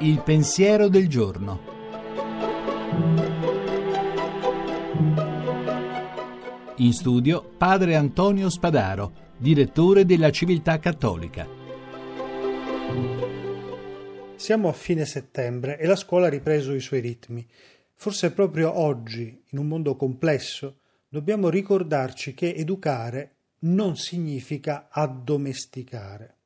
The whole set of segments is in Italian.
Il pensiero del giorno. In studio padre Antonio Spadaro, direttore della Civiltà Cattolica. Siamo a fine settembre e la scuola ha ripreso i suoi ritmi. Forse proprio oggi, in un mondo complesso, dobbiamo ricordarci che educare non significa addomesticare.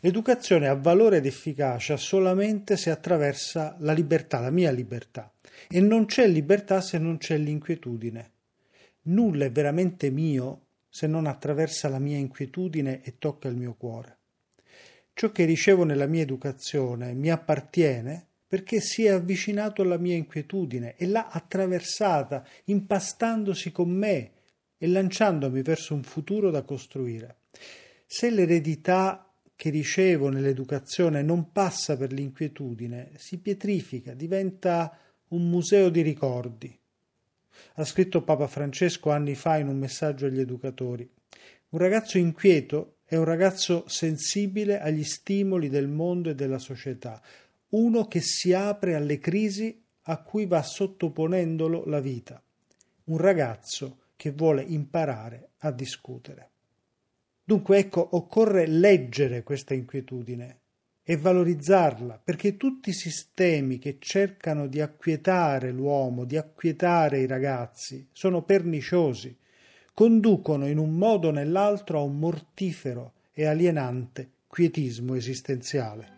L'educazione ha valore ed efficacia solamente se attraversa la libertà, la mia libertà. E non c'è libertà se non c'è l'inquietudine. Nulla è veramente mio se non attraversa la mia inquietudine e tocca il mio cuore. Ciò che ricevo nella mia educazione mi appartiene perché si è avvicinato alla mia inquietudine e l'ha attraversata, impastandosi con me e lanciandomi verso un futuro da costruire. Se l'eredità che ricevo nell'educazione non passa per l'inquietudine, si pietrifica, diventa un museo di ricordi. Ha scritto Papa Francesco anni fa in un messaggio agli educatori. Un ragazzo inquieto è un ragazzo sensibile agli stimoli del mondo e della società, uno che si apre alle crisi a cui va sottoponendolo la vita, un ragazzo che vuole imparare a discutere. Dunque ecco, occorre leggere questa inquietudine e valorizzarla, perché tutti i sistemi che cercano di acquietare l'uomo, di acquietare i ragazzi, sono perniciosi, conducono in un modo o nell'altro a un mortifero e alienante quietismo esistenziale.